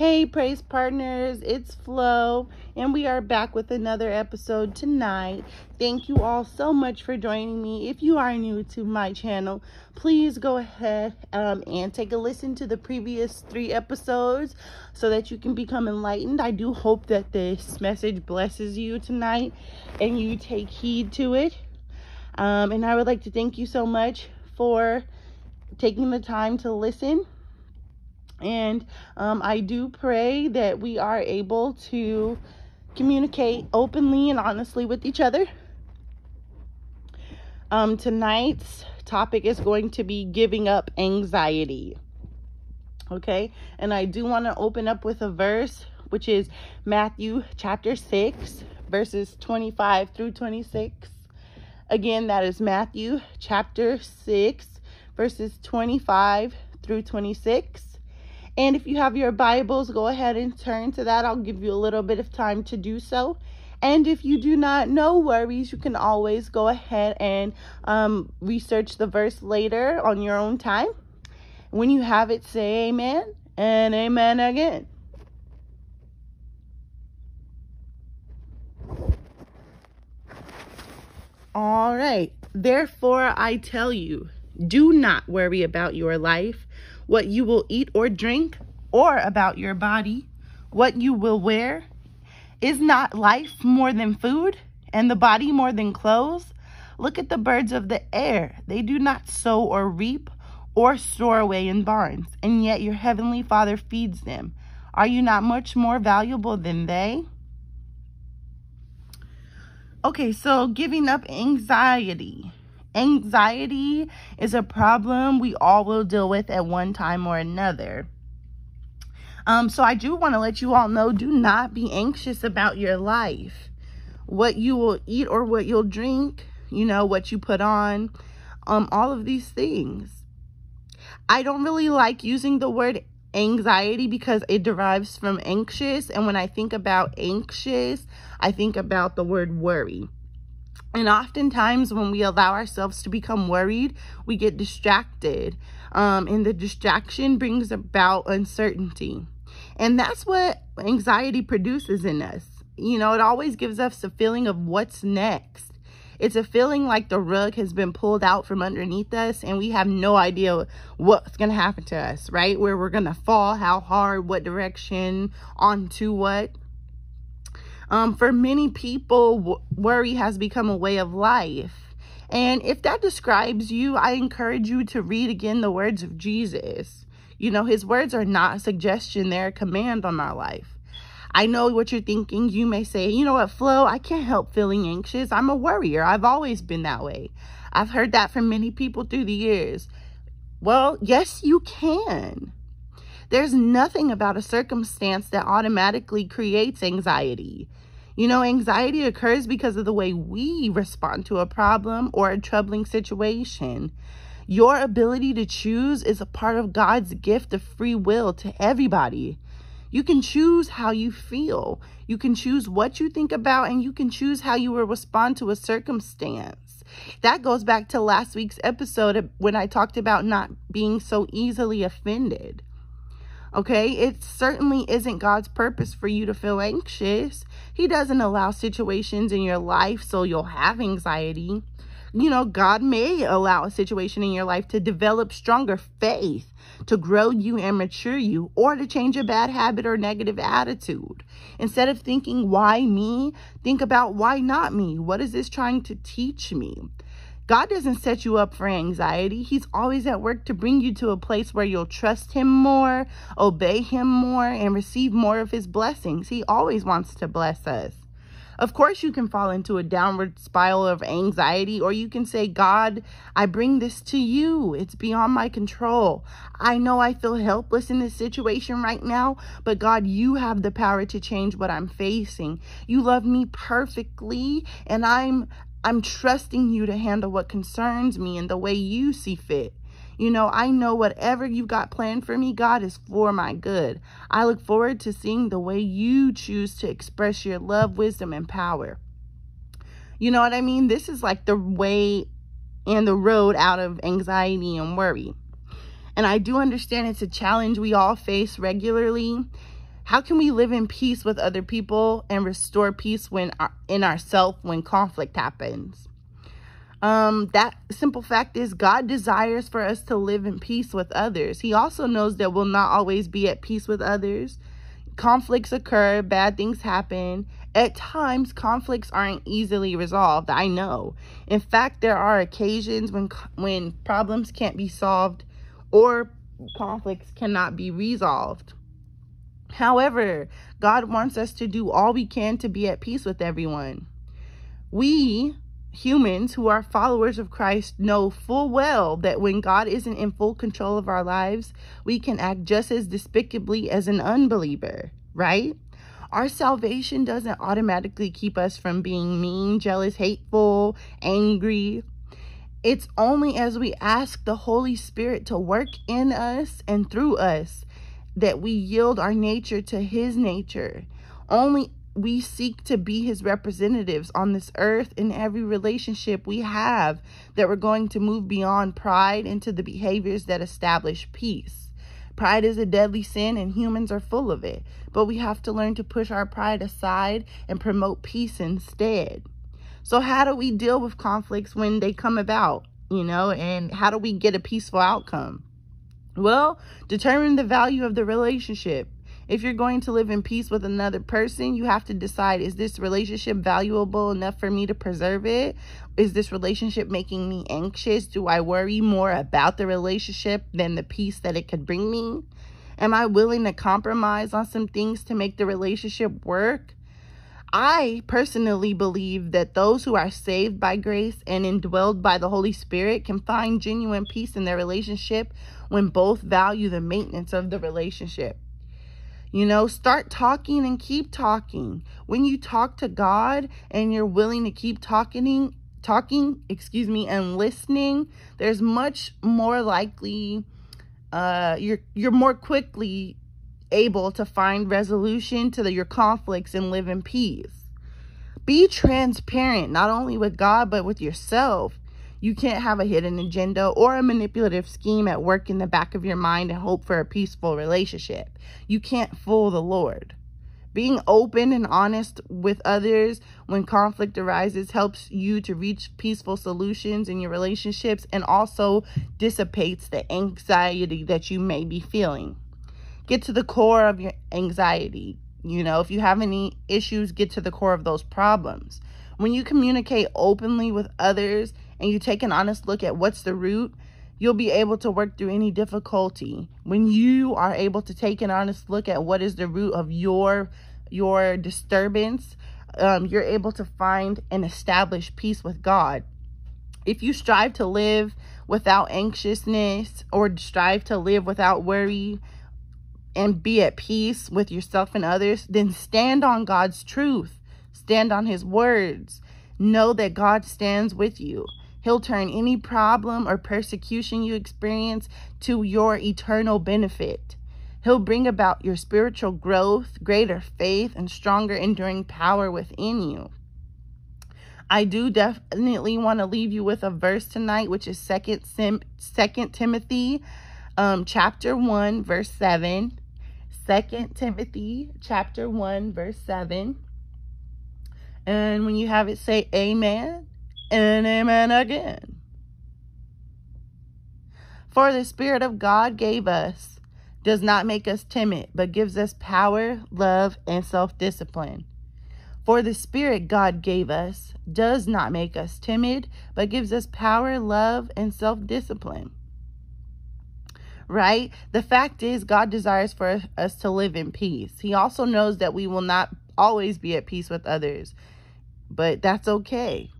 Hey, praise partners, it's Flo, and we are back with another episode tonight. Thank you all so much for joining me. If you are new to my channel, please go ahead um, and take a listen to the previous three episodes so that you can become enlightened. I do hope that this message blesses you tonight and you take heed to it. Um, and I would like to thank you so much for taking the time to listen and um, I do pray that we are able to communicate openly and honestly with each other. Um, tonight's topic is going to be giving up anxiety. Okay, and I do want to open up with a verse, which is Matthew chapter 6, verses 25 through 26. Again, that is Matthew chapter 6, verses 25 through 26. And if you have your Bibles, go ahead and turn to that. I'll give you a little bit of time to do so. And if you do not, no worries. You can always go ahead and um, research the verse later on your own time. When you have it, say amen and amen again. All right. Therefore, I tell you, do not worry about your life what you will eat or drink, or about your body, what you will wear? Is not life more than food, and the body more than clothes? Look at the birds of the air. They do not sow or reap or store away in barns, and yet your heavenly Father feeds them. Are you not much more valuable than they? Okay, so giving up anxiety. Anxiety is a problem we all will deal with at one time or another. Um, so I do want to let you all know, do not be anxious about your life. What you will eat or what you'll drink, you know, what you put on, um, all of these things. I don't really like using the word anxiety because it derives from anxious. And when I think about anxious, I think about the word worry. And oftentimes when we allow ourselves to become worried, we get distracted. Um, and the distraction brings about uncertainty. And that's what anxiety produces in us. You know, it always gives us a feeling of what's next. It's a feeling like the rug has been pulled out from underneath us and we have no idea what's going to happen to us, right? Where we're going to fall, how hard, what direction, onto what. Um, for many people, worry has become a way of life. And if that describes you, I encourage you to read again the words of Jesus. You know, his words are not a suggestion, they're a command on our life. I know what you're thinking. You may say, you know what, Flo, I can't help feeling anxious. I'm a worrier. I've always been that way. I've heard that from many people through the years. Well, yes, you can. There's nothing about a circumstance that automatically creates anxiety. You know, anxiety occurs because of the way we respond to a problem or a troubling situation. Your ability to choose is a part of God's gift of free will to everybody. You can choose how you feel. You can choose what you think about and you can choose how you will respond to a circumstance. That goes back to last week's episode when I talked about not being so easily offended. Okay, it certainly isn't God's purpose for you to feel anxious. He doesn't allow situations in your life so you'll have anxiety. You know, God may allow a situation in your life to develop stronger faith, to grow you and mature you, or to change a bad habit or negative attitude. Instead of thinking, why me? Think about why not me? What is this trying to teach me? God doesn't set you up for anxiety. He's always at work to bring you to a place where you'll trust him more, obey him more, and receive more of his blessings. He always wants to bless us. Of course, you can fall into a downward spiral of anxiety, or you can say, God, I bring this to you. It's beyond my control. I know I feel helpless in this situation right now, but God, you have the power to change what I'm facing. You love me perfectly, and I'm I'm trusting you to handle what concerns me in the way you see fit. You know, I know whatever you've got planned for me, God, is for my good. I look forward to seeing the way you choose to express your love, wisdom, and power. You know what I mean? This is like the way and the road out of anxiety and worry. And I do understand it's a challenge we all face regularly. How can we live in peace with other people and restore peace when uh, in ourself when conflict happens? Um, that simple fact is God desires for us to live in peace with others. He also knows that we'll not always be at peace with others. Conflicts occur, bad things happen. At times, conflicts aren't easily resolved. I know. In fact, there are occasions when when problems can't be solved or conflicts cannot be resolved. However, God wants us to do all we can to be at peace with everyone. We humans who are followers of Christ know full well that when God isn't in full control of our lives, we can act just as despicably as an unbeliever, right? Our salvation doesn't automatically keep us from being mean, jealous, hateful, angry. It's only as we ask the Holy Spirit to work in us and through us that we yield our nature to his nature. Only we seek to be his representatives on this earth in every relationship we have that we're going to move beyond pride into the behaviors that establish peace. Pride is a deadly sin and humans are full of it, but we have to learn to push our pride aside and promote peace instead. So how do we deal with conflicts when they come about, you know, and how do we get a peaceful outcome? Well, determine the value of the relationship. If you're going to live in peace with another person, you have to decide, is this relationship valuable enough for me to preserve it? Is this relationship making me anxious? Do I worry more about the relationship than the peace that it could bring me? Am I willing to compromise on some things to make the relationship work? I personally believe that those who are saved by grace and indwelled by the Holy Spirit can find genuine peace in their relationship when both value the maintenance of the relationship. You know, start talking and keep talking. When you talk to God and you're willing to keep talking, talking, excuse me, and listening, there's much more likely uh you're you're more quickly able to find resolution to the, your conflicts and live in peace. Be transparent not only with God but with yourself. You can't have a hidden agenda or a manipulative scheme at work in the back of your mind and hope for a peaceful relationship. You can't fool the Lord. Being open and honest with others when conflict arises helps you to reach peaceful solutions in your relationships and also dissipates the anxiety that you may be feeling. Get to the core of your anxiety. You know, if you have any issues, get to the core of those problems. When you communicate openly with others and you take an honest look at what's the root, you'll be able to work through any difficulty. When you are able to take an honest look at what is the root of your your disturbance, um, you're able to find and establish peace with God. If you strive to live without anxiousness or strive to live without worry and be at peace with yourself and others, then stand on God's truth. Stand on his words. Know that God stands with you. He'll turn any problem or persecution you experience to your eternal benefit. He'll bring about your spiritual growth, greater faith, and stronger enduring power within you. I do definitely want to leave you with a verse tonight, which is Second, Second Timothy um, chapter 1, verse 7. Second Timothy chapter 1, verse 7. And when you have it, say amen and amen again. For the Spirit of God gave us, does not make us timid, but gives us power, love, and self-discipline. For the Spirit God gave us does not make us timid, but gives us power, love, and self-discipline. Right? The fact is, God desires for us to live in peace. He also knows that we will not always be at peace with others, but that's okay.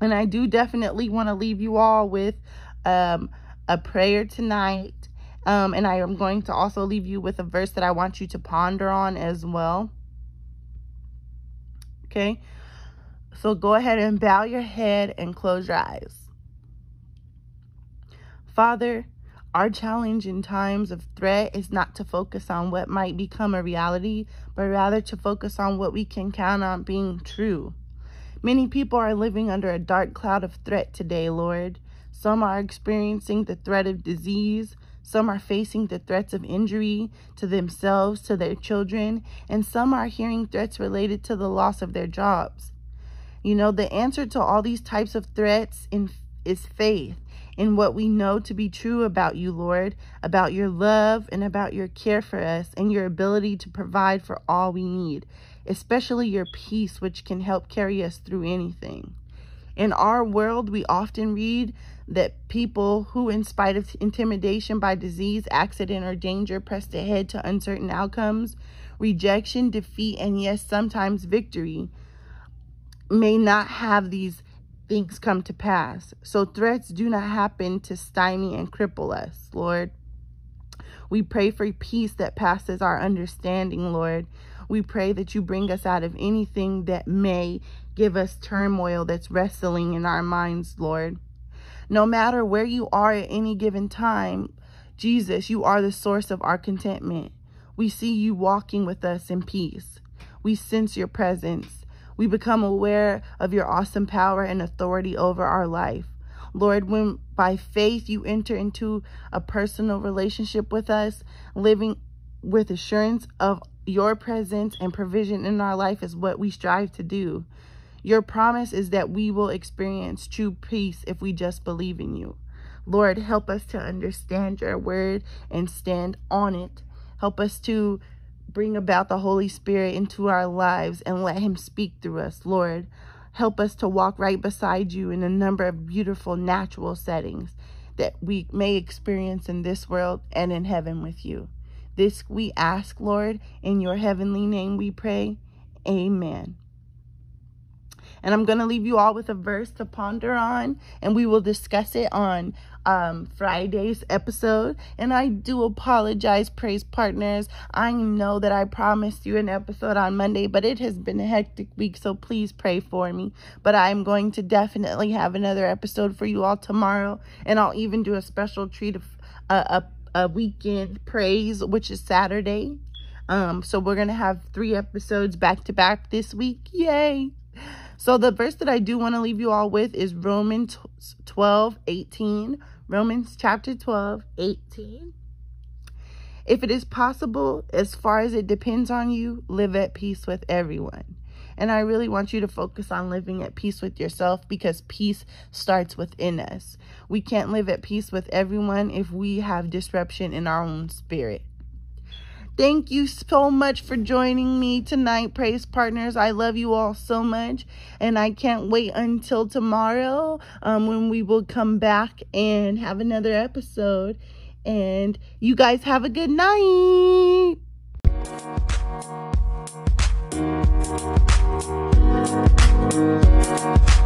And I do definitely want to leave you all with um, a prayer tonight. Um, and I am going to also leave you with a verse that I want you to ponder on as well. Okay. So go ahead and bow your head and close your eyes. Father, our challenge in times of threat is not to focus on what might become a reality, but rather to focus on what we can count on being true. Many people are living under a dark cloud of threat today, Lord. Some are experiencing the threat of disease. Some are facing the threats of injury to themselves, to their children, and some are hearing threats related to the loss of their jobs. You know, the answer to all these types of threats in, is faith in what we know to be true about you, Lord, about your love and about your care for us and your ability to provide for all we need, especially your peace, which can help carry us through anything. In our world, we often read that people who, in spite of intimidation by disease, accident, or danger, pressed ahead to uncertain outcomes, rejection, defeat, and yes, sometimes victory, may not have these things come to pass. So threats do not happen to stymie and cripple us, Lord. We pray for peace that passes our understanding, Lord. We pray that you bring us out of anything that may give us turmoil that's wrestling in our minds, Lord. No matter where you are at any given time, Jesus, you are the source of our contentment. We see you walking with us in peace. We sense your presence. We become aware of your awesome power and authority over our life. Lord, when by faith you enter into a personal relationship with us, living with assurance of your presence and provision in our life is what we strive to do. Your promise is that we will experience true peace if we just believe in you. Lord, help us to understand your word and stand on it. Help us to bring about the Holy Spirit into our lives and let him speak through us, Lord. Help us to walk right beside you in a number of beautiful natural settings that we may experience in this world and in heaven with you. This we ask, Lord, in your heavenly name we pray. Amen. And I'm going to leave you all with a verse to ponder on, and we will discuss it on um, Friday's episode. And I do apologize, praise partners. I know that I promised you an episode on Monday, but it has been a hectic week, so please pray for me. But I'm going to definitely have another episode for you all tomorrow, and I'll even do a special treat of uh, a, weekend praise, which is Saturday. Um, so we're going to have three episodes back to back this week. Yay! So the verse that I do want to leave you all with is Romans 12, 18. Romans chapter 12, 18. If it is possible, as far as it depends on you, live at peace with everyone. And I really want you to focus on living at peace with yourself because peace starts within us. We can't live at peace with everyone if we have disruption in our own spirit. Thank you so much for joining me tonight, Praise Partners. I love you all so much. And I can't wait until tomorrow um, when we will come back and have another episode. And you guys have a good night. Música